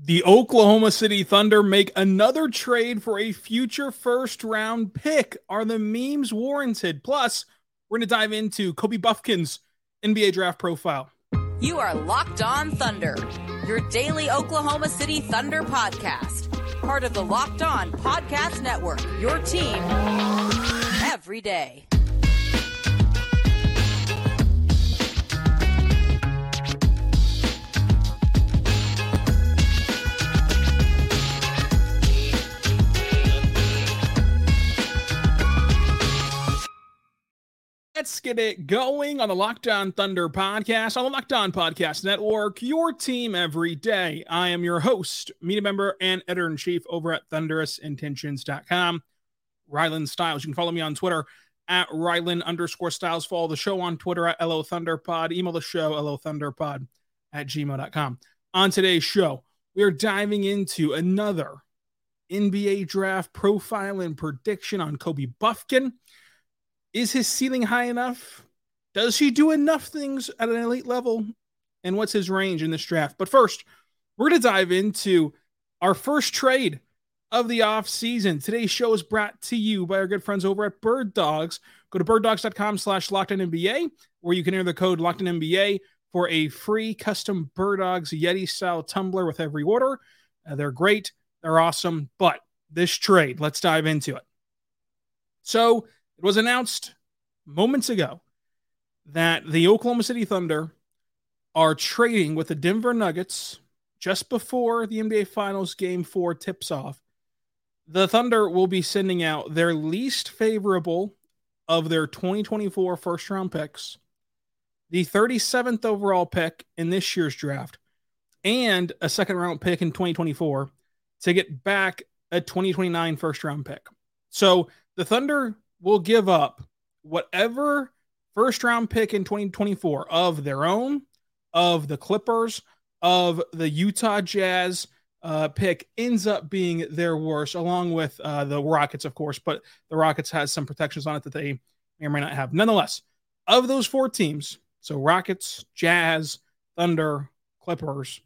The Oklahoma City Thunder make another trade for a future first round pick. Are the memes warranted? Plus, we're going to dive into Kobe Bufkin's NBA draft profile. You are Locked On Thunder, your daily Oklahoma City Thunder podcast. Part of the Locked On Podcast Network, your team every day. Let's get it going on the Locked On Thunder podcast on the Locked On Podcast Network, your team every day. I am your host, media member, and editor in chief over at thunderousintentions.com, Rylan Stiles. You can follow me on Twitter at Rylan underscore Stiles. Follow the show on Twitter at LO Thunderpod. Email the show, LO Thunderpod at gmail.com. On today's show, we are diving into another NBA draft profile and prediction on Kobe Bufkin. Is his ceiling high enough? Does he do enough things at an elite level? And what's his range in this draft? But first, we're going to dive into our first trade of the off season. Today's show is brought to you by our good friends over at Bird Dogs. Go to birddogs.com slash NBA, where you can enter the code NBA for a free custom Bird Dogs Yeti style tumbler with every order. Uh, they're great. They're awesome. But this trade, let's dive into it. So, it was announced moments ago that the Oklahoma City Thunder are trading with the Denver Nuggets just before the NBA Finals Game 4 tips off. The Thunder will be sending out their least favorable of their 2024 first round picks, the 37th overall pick in this year's draft, and a second round pick in 2024 to get back a 2029 first round pick. So the Thunder will give up whatever first round pick in 2024 of their own, of the Clippers, of the Utah Jazz uh, pick ends up being their worst, along with uh, the Rockets, of course. But the Rockets has some protections on it that they may or may not have. Nonetheless, of those four teams, so Rockets, Jazz, Thunder, Clippers,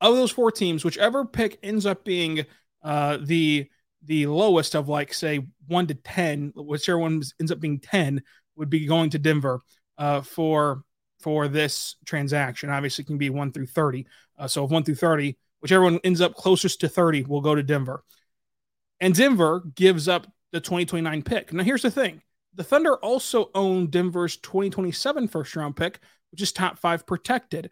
of those four teams, whichever pick ends up being uh, the the lowest of like say one to ten, whichever one ends up being ten, would be going to Denver uh, for for this transaction. Obviously, it can be one through thirty. Uh, so if one through thirty, whichever one ends up closest to thirty, will go to Denver. And Denver gives up the 2029 pick. Now, here's the thing: the Thunder also own Denver's 2027 first round pick, which is top five protected.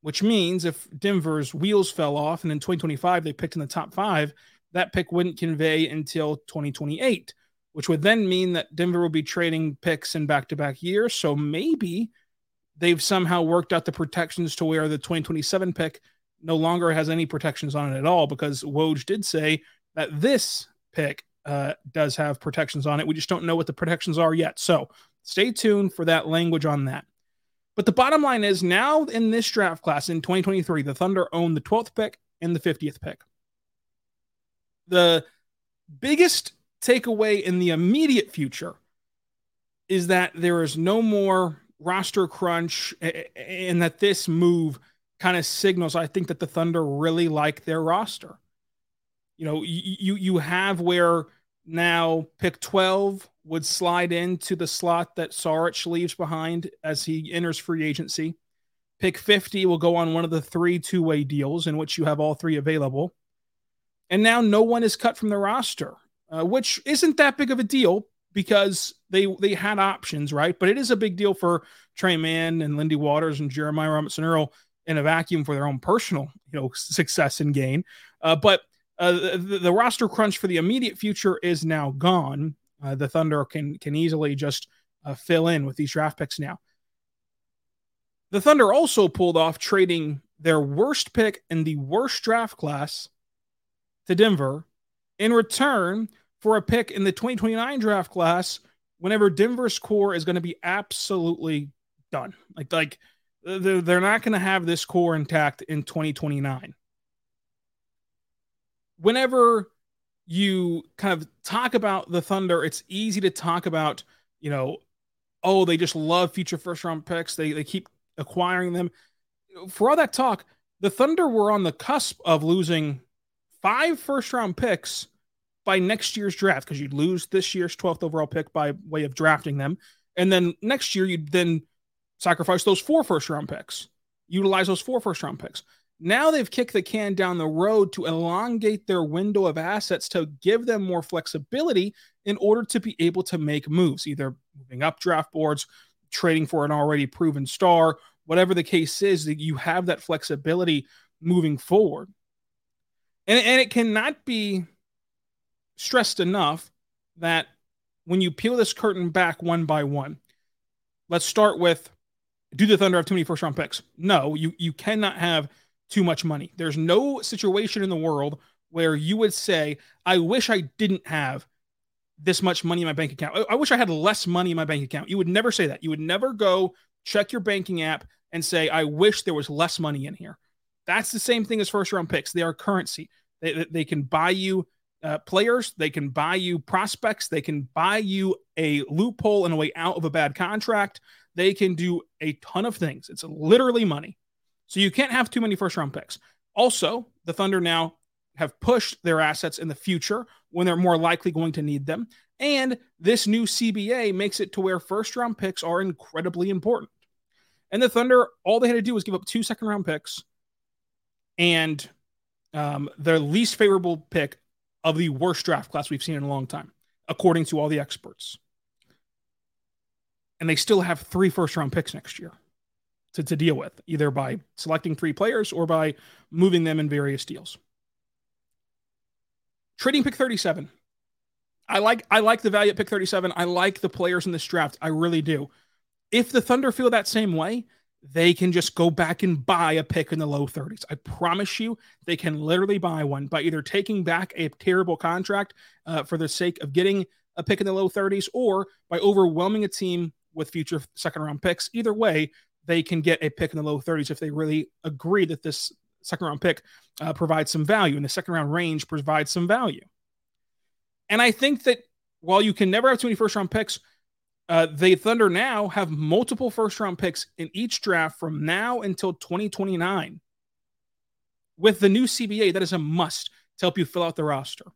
Which means if Denver's wheels fell off and in 2025 they picked in the top five, that pick wouldn't convey until 2028, which would then mean that Denver will be trading picks in back to back years. So maybe they've somehow worked out the protections to where the 2027 pick no longer has any protections on it at all because Woj did say that this pick uh, does have protections on it. We just don't know what the protections are yet. So stay tuned for that language on that. But the bottom line is now in this draft class in 2023, the Thunder own the 12th pick and the 50th pick. The biggest takeaway in the immediate future is that there is no more roster crunch and that this move kind of signals I think that the Thunder really like their roster. You know, you you have where now pick 12 would slide into the slot that Saric leaves behind as he enters free agency. Pick 50 will go on one of the three two-way deals in which you have all three available. And now no one is cut from the roster, uh, which isn't that big of a deal because they they had options, right? But it is a big deal for Tre Mann and Lindy Waters and Jeremiah Robinson Earl in a vacuum for their own personal, you know, success and gain. Uh, but uh, the, the, roster crunch for the immediate future is now gone. Uh, the Thunder can can easily just uh, fill in with these draft picks now. The Thunder also pulled off trading their worst pick in the worst draft class to Denver in return for a pick in the 2029 draft class whenever Denver's core is going to be absolutely done. Like like they're, not going to have this core intact in 2029. Whenever you kind of talk about the Thunder, it's easy to talk about, you know, oh, they just love future first round picks. They they keep acquiring them. For all that talk, the Thunder were on the cusp of losing five first round picks by next year's draft because you'd lose this year's 12th overall pick by way of drafting them. And then next year, you'd then sacrifice those four first round picks, utilize those four first round picks. Now they've kicked the can down the road to elongate their window of assets to give them more flexibility in order to be able to make moves, either moving up draft boards, trading for an already proven star, whatever the case is, that you have that flexibility moving forward. And, and it cannot be stressed enough that when you peel this curtain back one by one, let's start with do the Thunder have too many first round picks? No, you you cannot have too much money. There's no situation in the world where you would say, I wish I didn't have this much money in my bank account. I, I wish I had less money in my bank account. You would never say that. You would never go check your banking app and say, I wish there was less money in here. That's the same thing as first round picks. They are currency. They, they can buy you uh, players, they can buy you prospects, they can buy you a loophole and a way out of a bad contract. They can do a ton of things. It's literally money. So you can't have too many first round picks. Also, the Thunder now have pushed their assets in the future when they're more likely going to need them. And this new CBA makes it to where first round picks are incredibly important. And the Thunder, all they had to do was give up two second round picks and um, their least favorable pick of the worst draft class we've seen in a long time, according to all the experts. And they still have three first round picks next year to, to deal with, either by selecting three players or by moving them in various deals. Trading pick 37. I like I like the value at pick 37. I like the players in this draft. I really do. If the Thunder feel that same way, they can just go back and buy a pick in the low 30s. I promise you, they can literally buy one by either taking back a terrible contract uh, for the sake of getting a pick in the low 30s or by overwhelming a team with future second round picks. Either way, they can get a pick in the low 30s if they really agree that this second round pick uh, provides some value and the second round range provides some value. And I think that while you can never have too many first round picks, uh, the Thunder now have multiple first round picks in each draft from now until 2029. With the new CBA, that is a must to help you fill out the roster.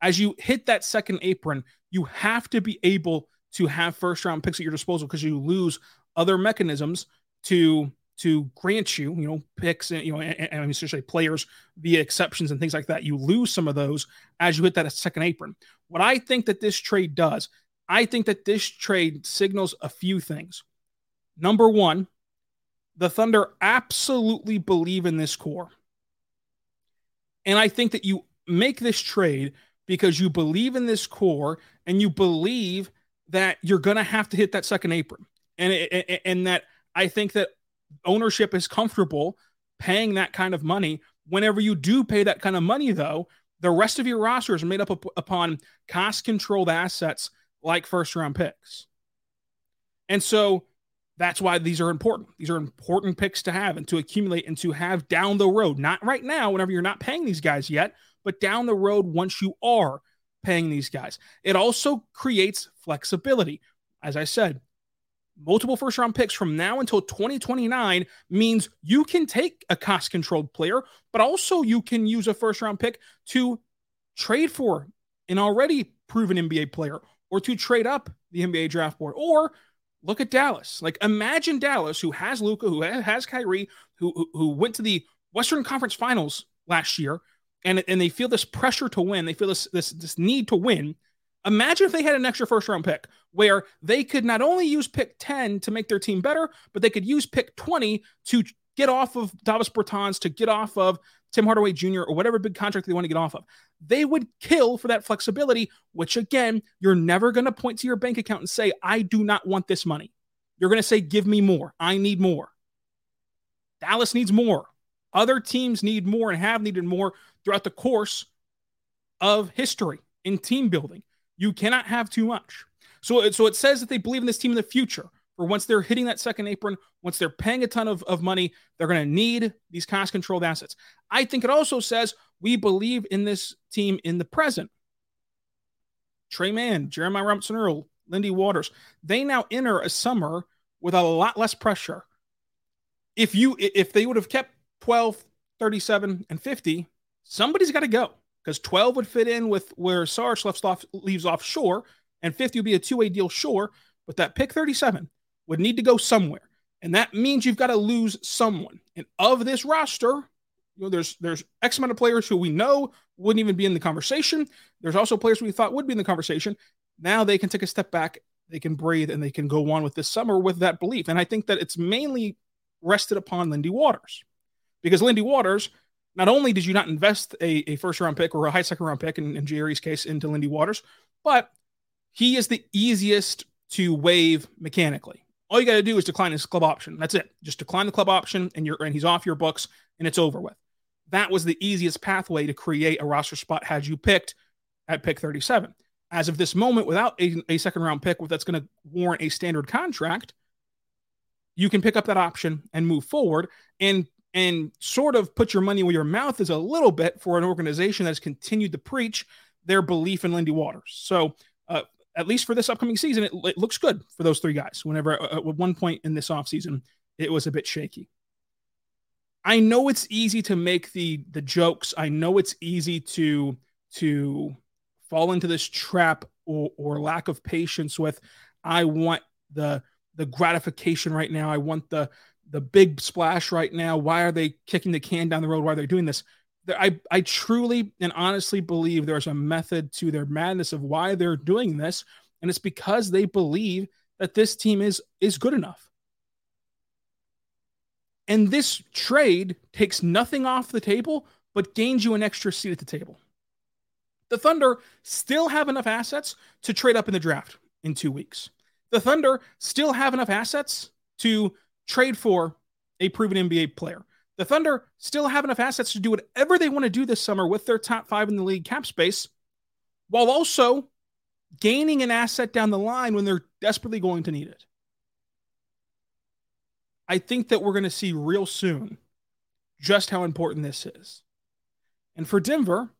As you hit that second apron, you have to be able to have first round picks at your disposal because you lose other mechanisms to to grant you, you know, picks and you know, and, and essentially players via exceptions and things like that. You lose some of those as you hit that second apron. What I think that this trade does I think that this trade signals a few things. Number one, the Thunder absolutely believe in this core. And I think that you make this trade because you believe in this core and you believe that you're going to have to hit that second apron. And, it, and that I think that ownership is comfortable paying that kind of money. Whenever you do pay that kind of money, though, the rest of your roster is made up upon cost controlled assets like first round picks. And so that's why these are important. These are important picks to have and to accumulate and to have down the road, not right now, whenever you're not paying these guys yet, but down the road, once you are paying these guys, it also creates flexibility. As I said, multiple first round picks from now until 2029 means you can take a cost controlled player, but also you can use a first round pick to trade for an already proven NBA player or to trade up the NBA draft board or look at Dallas. Like imagine Dallas who has Luka, who has Kyrie, who, who, who went to the Western Conference Finals last year and and they feel this pressure to win. They feel this this this need to win Imagine if they had an extra first round pick where they could not only use pick 10 to make their team better, but they could use pick 20 to get off of Davis Bertans, to get off of Tim Hardaway Jr., or whatever big contract they want to get off of. They would kill for that flexibility, which again, you're never going to point to your bank account and say, I do not want this money. You're going to say, give me more. I need more. Dallas needs more. Other teams need more and have needed more throughout the course of history in team building. You cannot have too much. So, so it says that they believe in this team in the future. For once they're hitting that second apron, once they're paying a ton of, of money, they're going to need these cost controlled assets. I think it also says we believe in this team in the present. Tre Mann, Jeremiah Robinson Earl, Lindy Waters, they now enter a summer with a lot less pressure. If you if they would have kept 12, 37, and 50, somebody's got to go because 12 would fit in with where Sarge left off, leaves offshore, and 50 would be a two way deal, sure. But that pick 37 would need to go somewhere. And that means you've got to lose someone. And of this roster, you know, there's there's X amount of players who we know wouldn't even be in the conversation. There's also players we thought would be in the conversation. Now they can take a step back, they can breathe, and they can go on with this summer with that belief. And I think that it's mainly rested upon Lindy Waters. Because Lindy Waters not only did you not invest a, a first round pick or a high second round pick in, in Jerry's case into Lindy Waters, but he is the easiest to waive mechanically. All you got to do is decline his club option. That's it. Just decline the club option and you're and he's off your books and it's over with. That was the easiest pathway to create a roster spot had you picked at pick 37. As of this moment, without a, a second round pick that's going to warrant a standard contract, you can pick up that option and move forward. And and sort of put your money where your mouth is a little bit for an organization that has continued to preach their belief in Lindy Waters. So, uh, at least for this upcoming season, it, it, looks good for those three guys. Whenever uh, at one point in this offseason, it was a bit shaky. I know it's easy to make the the jokes. I know it's easy to to fall into this trap or, or lack of patience with. I want the the gratification right now. I want the the big splash right now. Why are they kicking the can down the road? Why are they doing this? I, I truly and honestly believe there's a method to their madness of why they're doing this. And it's because they believe that this team is is good enough. And this trade takes nothing off the table, but gains you an extra seat at the table. The Thunder still have enough assets to trade up in the draft in two weeks. The Thunder still have enough assets to trade for a proven NBA player. The Thunder still have enough assets to do whatever they want to do this summer with their top five in the league cap space, while also gaining an asset down the line when they're desperately going to need it. I think that we're going to see real soon just how important this is. And for Denver,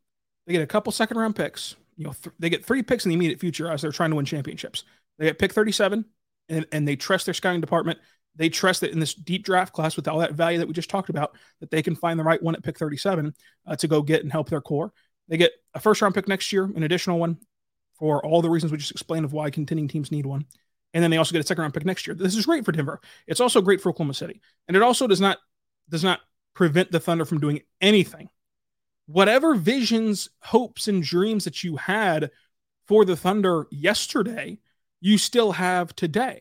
they get a couple second round picks. You know, th- they get three picks in the immediate future as they're trying to win championships. They get pick 37, and, and they trust their scouting department they trust that in this deep draft class with all that value that we just talked about, that they can find the right one at pick 37 uh, to go get and help their core. They get a first round pick next year, an additional one for all the reasons we just explained of why contending teams need one. And then they also get a second round pick next year. This is great for Denver. It's also great for Oklahoma City. And it also does not does not prevent the Thunder from doing anything. Whatever visions, hopes, and dreams that you had for the Thunder yesterday, you still have today.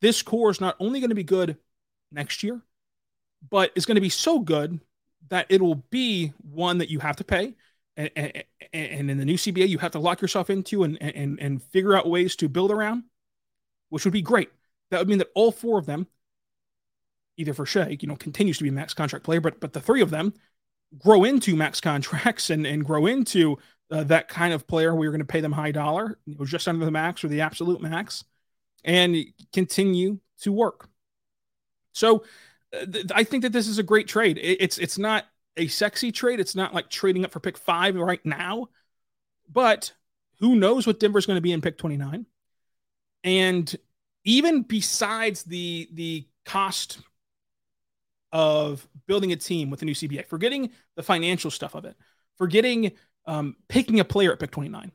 this core is not only going to be good next year, but it's going to be so good that it will be one that you have to pay. And, and, and in the new CBA, you have to lock yourself into and, and, and figure out ways to build around, which would be great. That would mean that all four of them, either for Shai, you know, continues to be a max contract player, but but the three of them grow into max contracts and, and grow into uh, that kind of player where you're going to pay them high dollar, you know, just under the max or the absolute max and continue to work. So uh, th- I think that this is a great trade. It- it's it's not a sexy trade. It's not like trading up for pick five right now, but who knows what Denver's going to be in pick 29. And even besides the the cost of building a team with the new CBA, forgetting the financial stuff of it, forgetting um, picking a player at pick 29,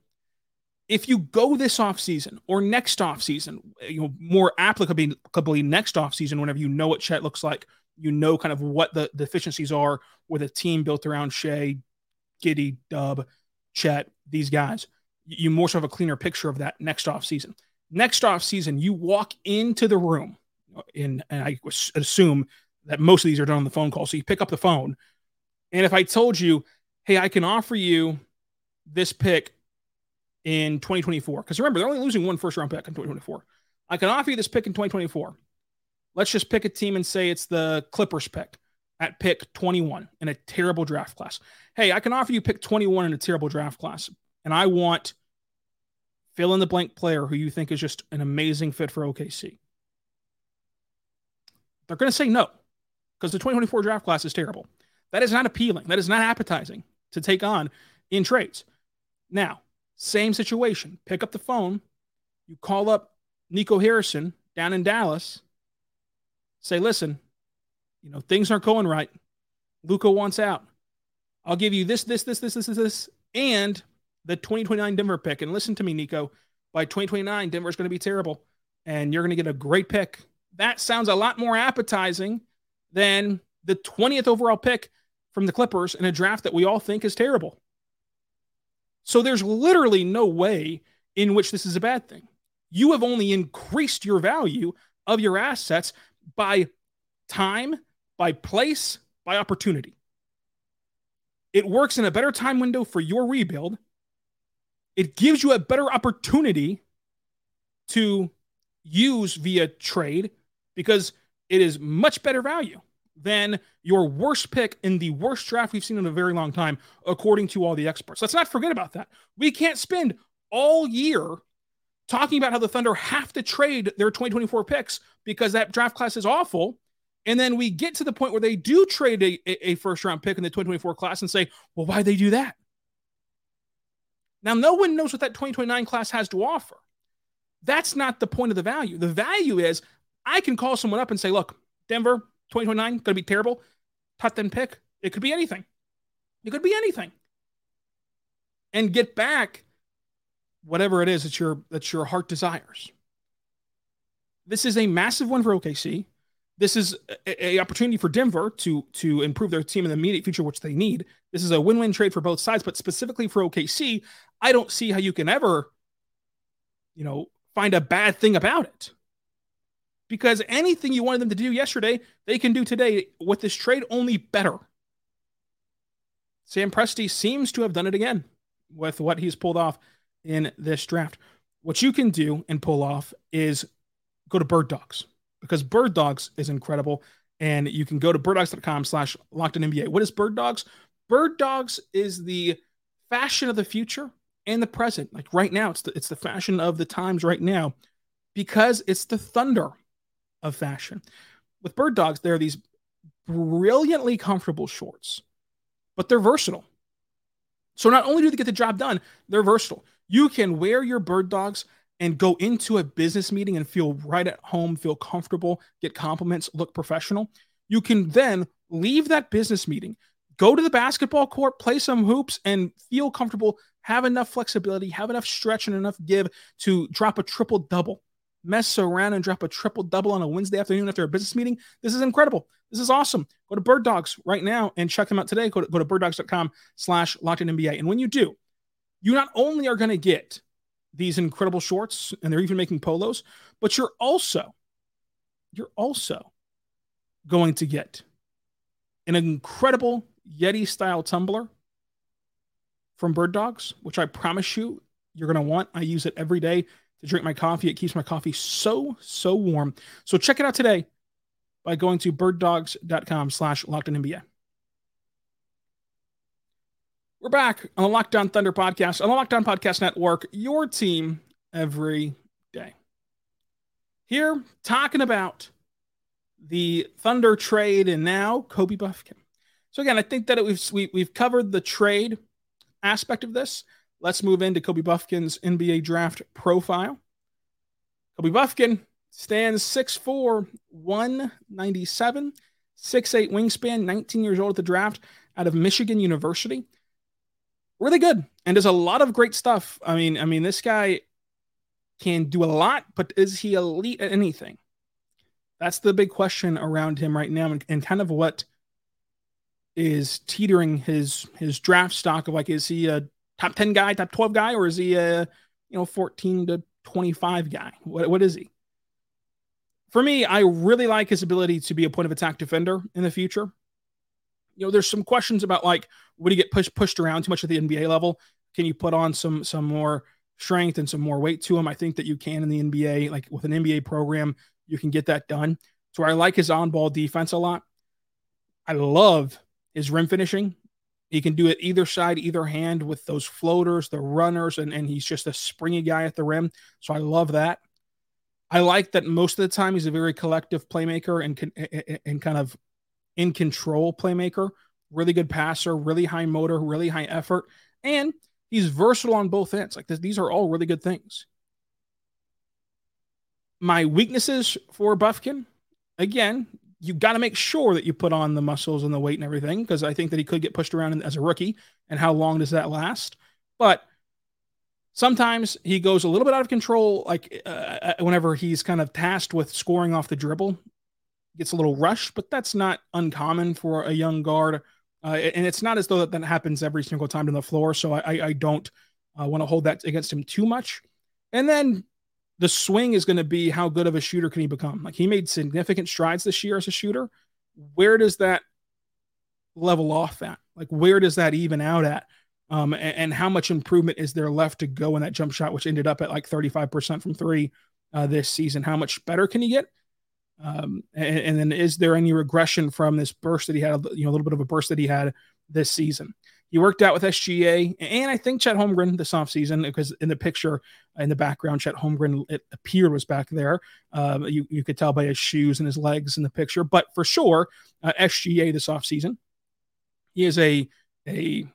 if you go this offseason or next offseason, you know, more applicably, next offseason, whenever you know what Chet looks like, you know kind of what the deficiencies are with a team built around Shai, Giddey, Dub, Chet, these guys. You more so have a cleaner picture of that next offseason. Next offseason, you walk into the room, in, and I assume that most of these are done on the phone call. So you pick up the phone. And if I told you, hey, I can offer you this pick in 2024. Because remember, they're only losing one first round pick in 2024. I can offer you this pick in 2024. Let's just pick a team and say it's the Clippers pick at pick 21 in a terrible draft class. Hey, I can offer you pick 21 in a terrible draft class, and I want fill in the blank player who you think is just an amazing fit for OKC. They're going to say no because the 2024 draft class is terrible. That is not appealing. That is not appetizing to take on in trades. Now, same situation. Pick up the phone. You call up Nico Harrison down in Dallas. Say, listen, you know, things aren't going right. Luka wants out. I'll give you this, this, this, this, this, this, this, and the 2029 Denver pick. And listen to me, Nico. By 2029, Denver's going to be terrible, and you're going to get a great pick. That sounds a lot more appetizing than the 20th overall pick from the Clippers in a draft that we all think is terrible. So there's literally no way in which this is a bad thing. You have only increased your value of your assets by time, by place, by opportunity. It works in a better time window for your rebuild. It gives you a better opportunity to use via trade because it is much better value than your worst pick in the worst draft we've seen in a very long time, according to all the experts. Let's not forget about that. We can't spend all year talking about how the Thunder have to trade their 2024 picks because that draft class is awful. And then we get to the point where they do trade a, a first round pick in the 2024 class and say, well, why they do that? Now, no one knows what that 2029 class has to offer. That's not the point of the value. The value is I can call someone up and say, look, Denver, 2029 going to be terrible. Top 10 pick. It could be anything. It could be anything. And get back whatever it is that your that your heart desires. This is a massive one for OKC. This is a, a, opportunity for Denver to to improve their team in the immediate future, which they need. This is a win-win trade for both sides, but specifically for OKC, I don't see how you can ever, you know, find a bad thing about it because anything you wanted them to do yesterday, they can do today with this trade only better. Sam Presti seems to have done it again with what he's pulled off in this draft. What you can do and pull off is go to Bird Dogs because Bird Dogs is incredible. And you can go to birddogs.com slash locked in NBA. What is Bird Dogs? Bird Dogs is the fashion of the future and the present. Like right now, it's the, it's the fashion of the times right now because it's the Thunder of fashion. With bird dogs, there are these brilliantly comfortable shorts, but they're versatile. So not only do they get the job done, they're versatile. You can wear your bird dogs and go into a business meeting and feel right at home, feel comfortable, get compliments, look professional, you can then leave that business meeting, go to the basketball court, play some hoops, and feel comfortable, have enough flexibility, have enough stretch, and enough give to drop a triple double. Mess around and drop a triple double on a Wednesday afternoon after a business meeting. This is incredible. This is awesome. Go to Bird Dogs right now and check them out today. Go to, go to birddogs.com slash locked NBA. And when you do, you not only are going to get these incredible shorts and they're even making polos, but you're also, you're also going to get an incredible Yeti style tumbler from Bird Dogs, which I promise you you're going to want. I use it every day to drink my coffee. It keeps my coffee so, so warm. So check it out today by going to birddogs.com slash locked NBA. We're back on the Locked On Thunder podcast, on the Locked On Podcast Network, your team every day. Here, talking about the Thunder trade and now Kobe Bufkin. So again, I think that it, we've we, have we have covered the trade aspect of this. Let's move into Kobe Bufkin's NBA draft profile. Kobe Bufkin stands 6'4, 197, 6'8 wingspan, 19 years old at the draft out of Michigan University really good and does a lot of great stuff. I mean, I mean, this guy can do a lot, but is he elite at anything? That's the big question around him right now, and, and kind of what is teetering his his draft stock of like, is he a top ten guy, top twelve guy, or is he a you know fourteen to twenty five guy? What what is he? For me, I really like his ability to be a point of attack defender in the future you know, there's some questions about like, would he get pushed pushed around too much at the NBA level? Can you put on some some more strength and some more weight to him? I think that you can in the NBA, like with an NBA program, you can get that done. So I like his on-ball defense a lot. I love his rim finishing. He can do it either side, either hand with those floaters, the runners, and, and he's just a springy guy at the rim. So I love that. I like that most of the time he's a very collective playmaker and and kind of in control playmaker, really good passer, really high motor, really high effort, and he's versatile on both ends. Like this, these are all really good things. My weaknesses for Bufkin, again, you got to make sure that you put on the muscles and the weight and everything because I think that he could get pushed around as a rookie. And how long does that last? But sometimes he goes a little bit out of control, like uh, uh whenever he's kind of tasked with scoring off the dribble gets a little rushed, but that's not uncommon for a young guard. Uh, and it's not as though that, that happens every single time on the floor. So I, I don't uh, want to hold that against him too much. And then the swing is going to be how good of a shooter can he become? Like he made significant strides this year as a shooter. Where does that level off at? Like where does that even out at? Um, and, and, how much improvement is there left to go in that jump shot, which ended up at like 35% from three uh, this season? How much better can he get? Um, and, and, then is there any regression from this burst that he had, you know, a little bit of a burst that he had this season? He worked out with SGA and I think Chet Holmgren this offseason because in the picture in the background, Chet Holmgren, it appeared was back there. Um, you, you could tell by his shoes and his legs in the picture, but for sure, uh, SGA this offseason. He is a, a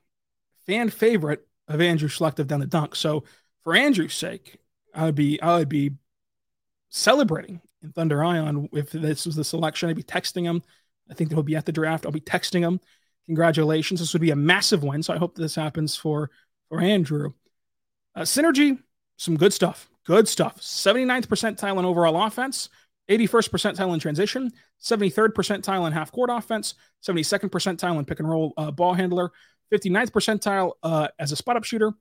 fan favorite of Andrew Selective down the dunk. So for Andrew's sake, I would be, I would be celebrating in Thunder Ion. If this was the selection, I'd be texting him. I think he'll be at the draft. I'll be texting him. Congratulations. This would be a massive win. So I hope this happens for, for Andrew. Uh, synergy, some good stuff. Good stuff. 79th percentile in overall offense, 81st percentile in transition, 73rd percentile in half court offense, 72nd percentile in pick and roll uh, ball handler, 59th percentile uh, as a spot up shooter,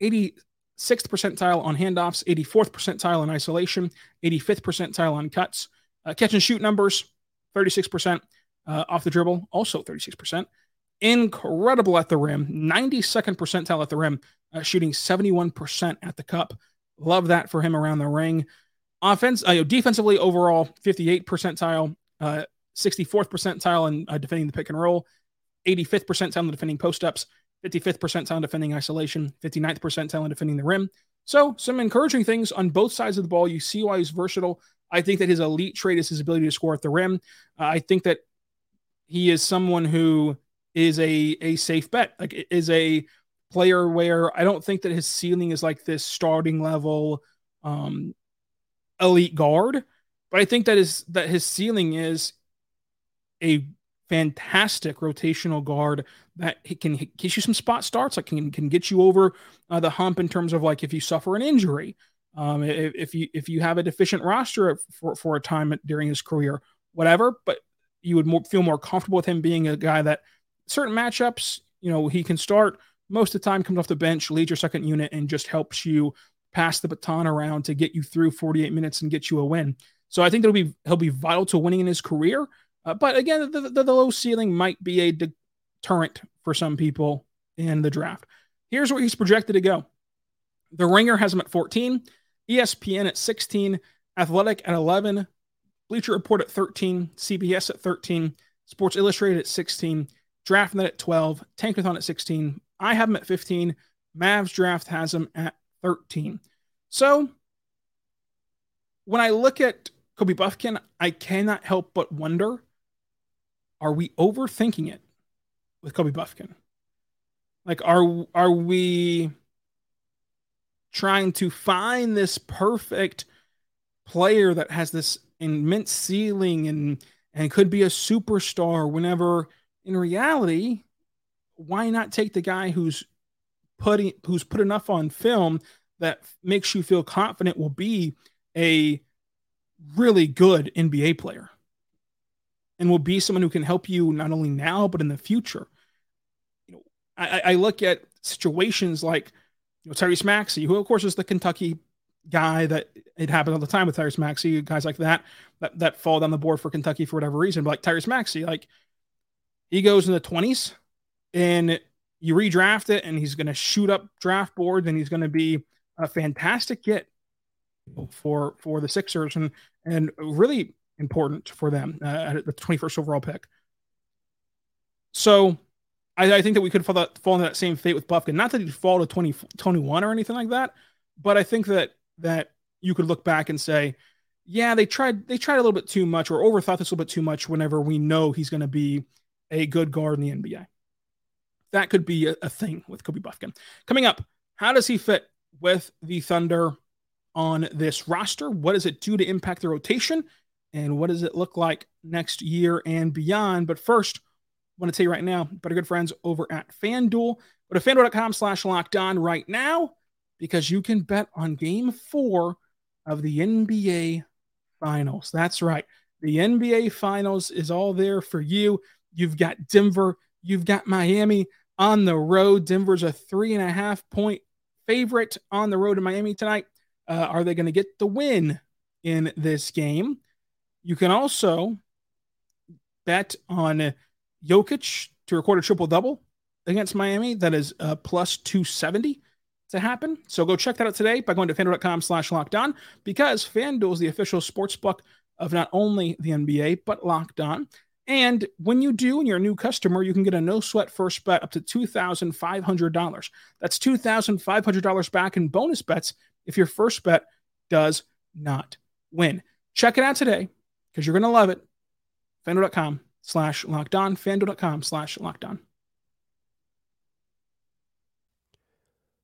80 sixth percentile on handoffs, 84th percentile in isolation, 85th percentile on cuts. Uh, catch and shoot numbers, 36% uh, off the dribble, also 36%. Incredible at the rim, 92nd percentile at the rim, uh, shooting 71% at the cup. Love that for him around the ring. Offense, uh, defensively overall, 58 percentile, 64th uh, percentile in uh, defending the pick and roll, 85th percentile in defending post ups, 55th percentile in defending isolation, 59th percentile in defending the rim. So, some encouraging things on both sides of the ball. You see why he's versatile. I think that his elite trait is his ability to score at the rim. Uh, I think that he is someone who is a a safe bet. Like is a player where I don't think that his ceiling is like this starting level um, elite guard, but I think that is that his ceiling is a fantastic rotational guard that can get you some spot starts, like can can get you over uh, the hump in terms of like if you suffer an injury, um, if, if you if you have a deficient roster for for a time during his career, whatever. But you would more, feel more comfortable with him being a guy that certain matchups, you know, he can start most of the time, comes off the bench, leads your second unit, and just helps you pass the baton around to get you through 48 minutes and get you a win. So I think that'll be he'll be vital to winning in his career. Uh, but again, the, the, the low ceiling might be a deterrent for some people in the draft. Here's where he's projected to go. The Ringer has him at 14, ESPN at 16, Athletic at 11, Bleacher Report at 13, CBS at 13, Sports Illustrated at 16, DraftNet at 12, Tankathon at 16. I have him at 15. Mavs Draft has him at 13. So when I look at Kobe Bufkin, I cannot help but wonder are we overthinking it with Kobe Bufkin? Like, are are we trying to find this perfect player that has this immense ceiling and and could be a superstar whenever in reality, why not take the guy who's putting who's put enough on film that makes you feel confident will be a really good NBA player and will be someone who can help you not only now but in the future. You know, I, I look at situations like you know Tyrese Maxey, who of course is the Kentucky guy that it happens all the time with Tyrese Maxey, guys like that that that fall down the board for Kentucky for whatever reason. But like Tyrese Maxey, like he goes in the twenties, and you redraft it, and he's going to shoot up draft boards, and he's going to be a fantastic get for for the Sixers, and and really important for them uh, at the 21st overall pick. So I, I, think that we could fall, that, fall into that same fate with Bufkin. Not that he'd fall to 20, 21 or anything like that, but I think that that you could look back and say, yeah, they tried they tried a little bit too much or overthought this a little bit too much whenever we know he's going to be a good guard in the NBA. That could be a, a thing with Kobe Bufkin. Coming up, how does he fit with the Thunder on this roster? What does it do to impact the rotation? And what does it look like next year and beyond? But first, I want to tell you right now about our good friends over at FanDuel. Go to fanduel.com slash locked on right now because you can bet on game four of the NBA Finals. That's right. The NBA Finals is all there for you. You've got Denver, you've got Miami on the road. Denver's a three and a half point favorite on the road to Miami tonight. Uh, are they going to get the win in this game? You can also bet on Jokic to record a triple double against Miami. That is uh, plus 270 to happen. So go check that out today by going to fanduel.com slash locked on because FanDuel is the official sports book of not only the NBA, but locked on. And when you do, and you're a new customer, you can get a no sweat first bet up to $2,500. That's $2,500 back in bonus bets if your first bet does not win. Check it out today because you're going to love it. FanDuel.com slash locked on. FanDuel.com slash locked on.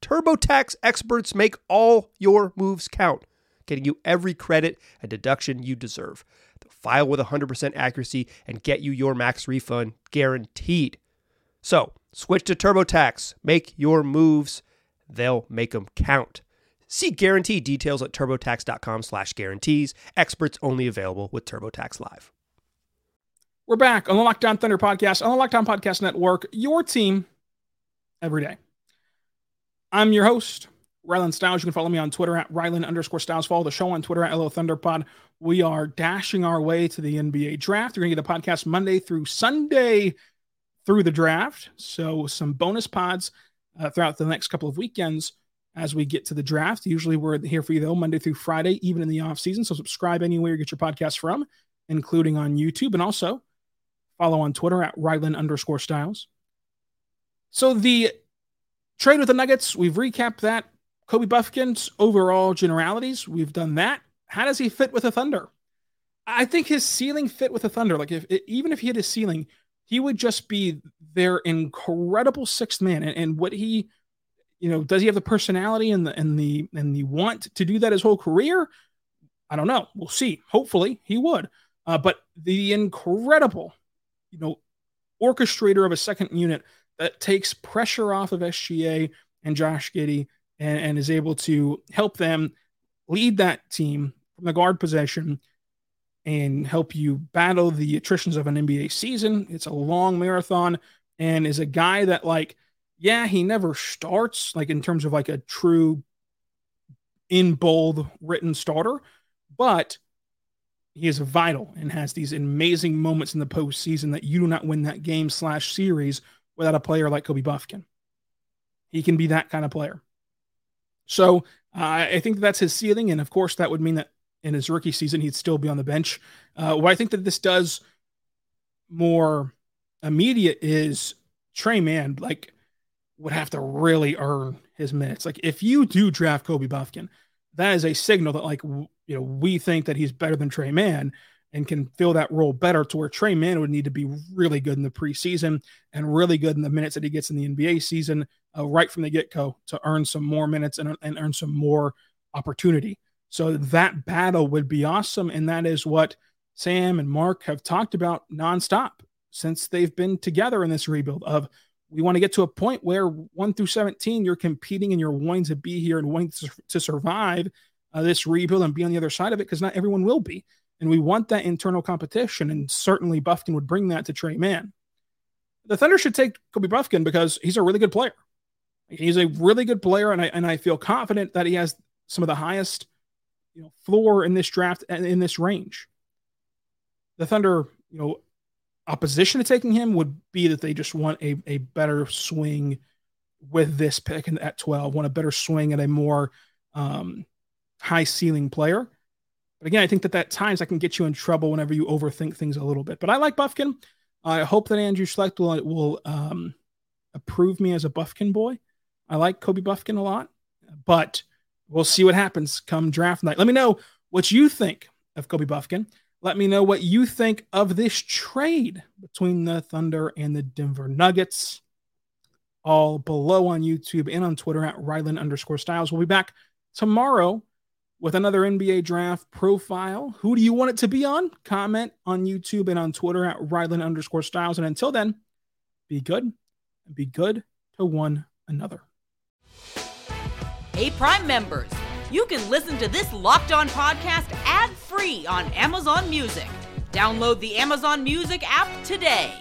TurboTax experts make all your moves count, getting you every credit and deduction you deserve. They'll file with 100% accuracy and get you your max refund guaranteed. So, switch to TurboTax. Make your moves they'll make them count. See guarantee details at turbotax.com slash guarantees. Experts only available with TurboTax Live. We're back on the Locked On Thunder podcast, on the Locked On Podcast Network, your team every day. I'm your host, Rylan Stiles. You can follow me on Twitter at Rylan underscore Stiles. Follow the show on Twitter at LO Thunderpod. We are dashing our way to the NBA draft. You're going to get the podcast Monday through Sunday through the draft. So some bonus pods uh, throughout the next couple of weekends as we get to the draft. Usually we're here for you though, Monday through Friday, even in the off season. So subscribe anywhere you get your podcast from, including on YouTube, and also follow on Twitter at Rylan underscore Stiles. So the trade with the Nuggets, we've recapped that. Kobe Bufkin's overall generalities, we've done that. How does he fit with the Thunder? I think his ceiling fit with the Thunder. Like if even if he had his ceiling, he would just be their incredible sixth man. And, and what he, you know, does he have the personality and the and the and the want to do that his whole career? I don't know. We'll see. Hopefully he would. Uh, but the incredible, you know, orchestrator of a second unit that takes pressure off of SGA and Josh Giddey and, and is able to help them lead that team from the guard possession and help you battle the attritions of an NBA season. It's a long marathon and is a guy that like yeah, he never starts like in terms of like a true in bold written starter, but he is vital and has these amazing moments in the postseason that you do not win that game slash series without a player like Kobe Bufkin. He can be that kind of player. So uh, I think that's his ceiling, and of course that would mean that in his rookie season he'd still be on the bench. Uh, what I think that this does more immediate is Tre Mann like would have to really earn his minutes. Like if you do draft Kobe Bufkin, that is a signal that like you know we think that he's better than Tre Mann and can fill that role better to where Tre Mann would need to be really good in the preseason and really good in the minutes that he gets in the NBA season uh, right from the get go to earn some more minutes and, and earn some more opportunity. So that battle would be awesome. And that is what Sam and Mark have talked about nonstop since they've been together in this rebuild of we want to get to a point where 1 through 17 you're competing and you're wanting to be here and wanting to, to survive uh, this rebuild and be on the other side of it because not everyone will be and we want that internal competition and certainly Bufkin would bring that to Tre Mann. The Thunder should take Kobe Bufkin because he's a really good player. He's a really good player and I, and I feel confident that he has some of the highest you know floor in this draft and in this range. The Thunder you know opposition to taking him would be that they just want a, a better swing with this pick at 12, want a better swing at a more um, high ceiling player. But again, I think that at times I can get you in trouble whenever you overthink things a little bit. But I like Bufkin. I hope that Andrew Schlecht will, will um, approve me as a Bufkin boy. I like Kobe Bufkin a lot, but we'll see what happens come draft night. Let me know what you think of Kobe Bufkin. Let me know what you think of this trade between the Thunder and the Denver Nuggets. All below on YouTube and on Twitter at Rylan underscore Stiles. We'll be back tomorrow with another NBA draft profile. Who do you want it to be on? Comment on YouTube and on Twitter at Rylan underscore Stiles. And until then, be good and be good to one another. Hey, Prime members you can listen to this Locked On podcast ad free on Amazon Music. Download the Amazon Music app today.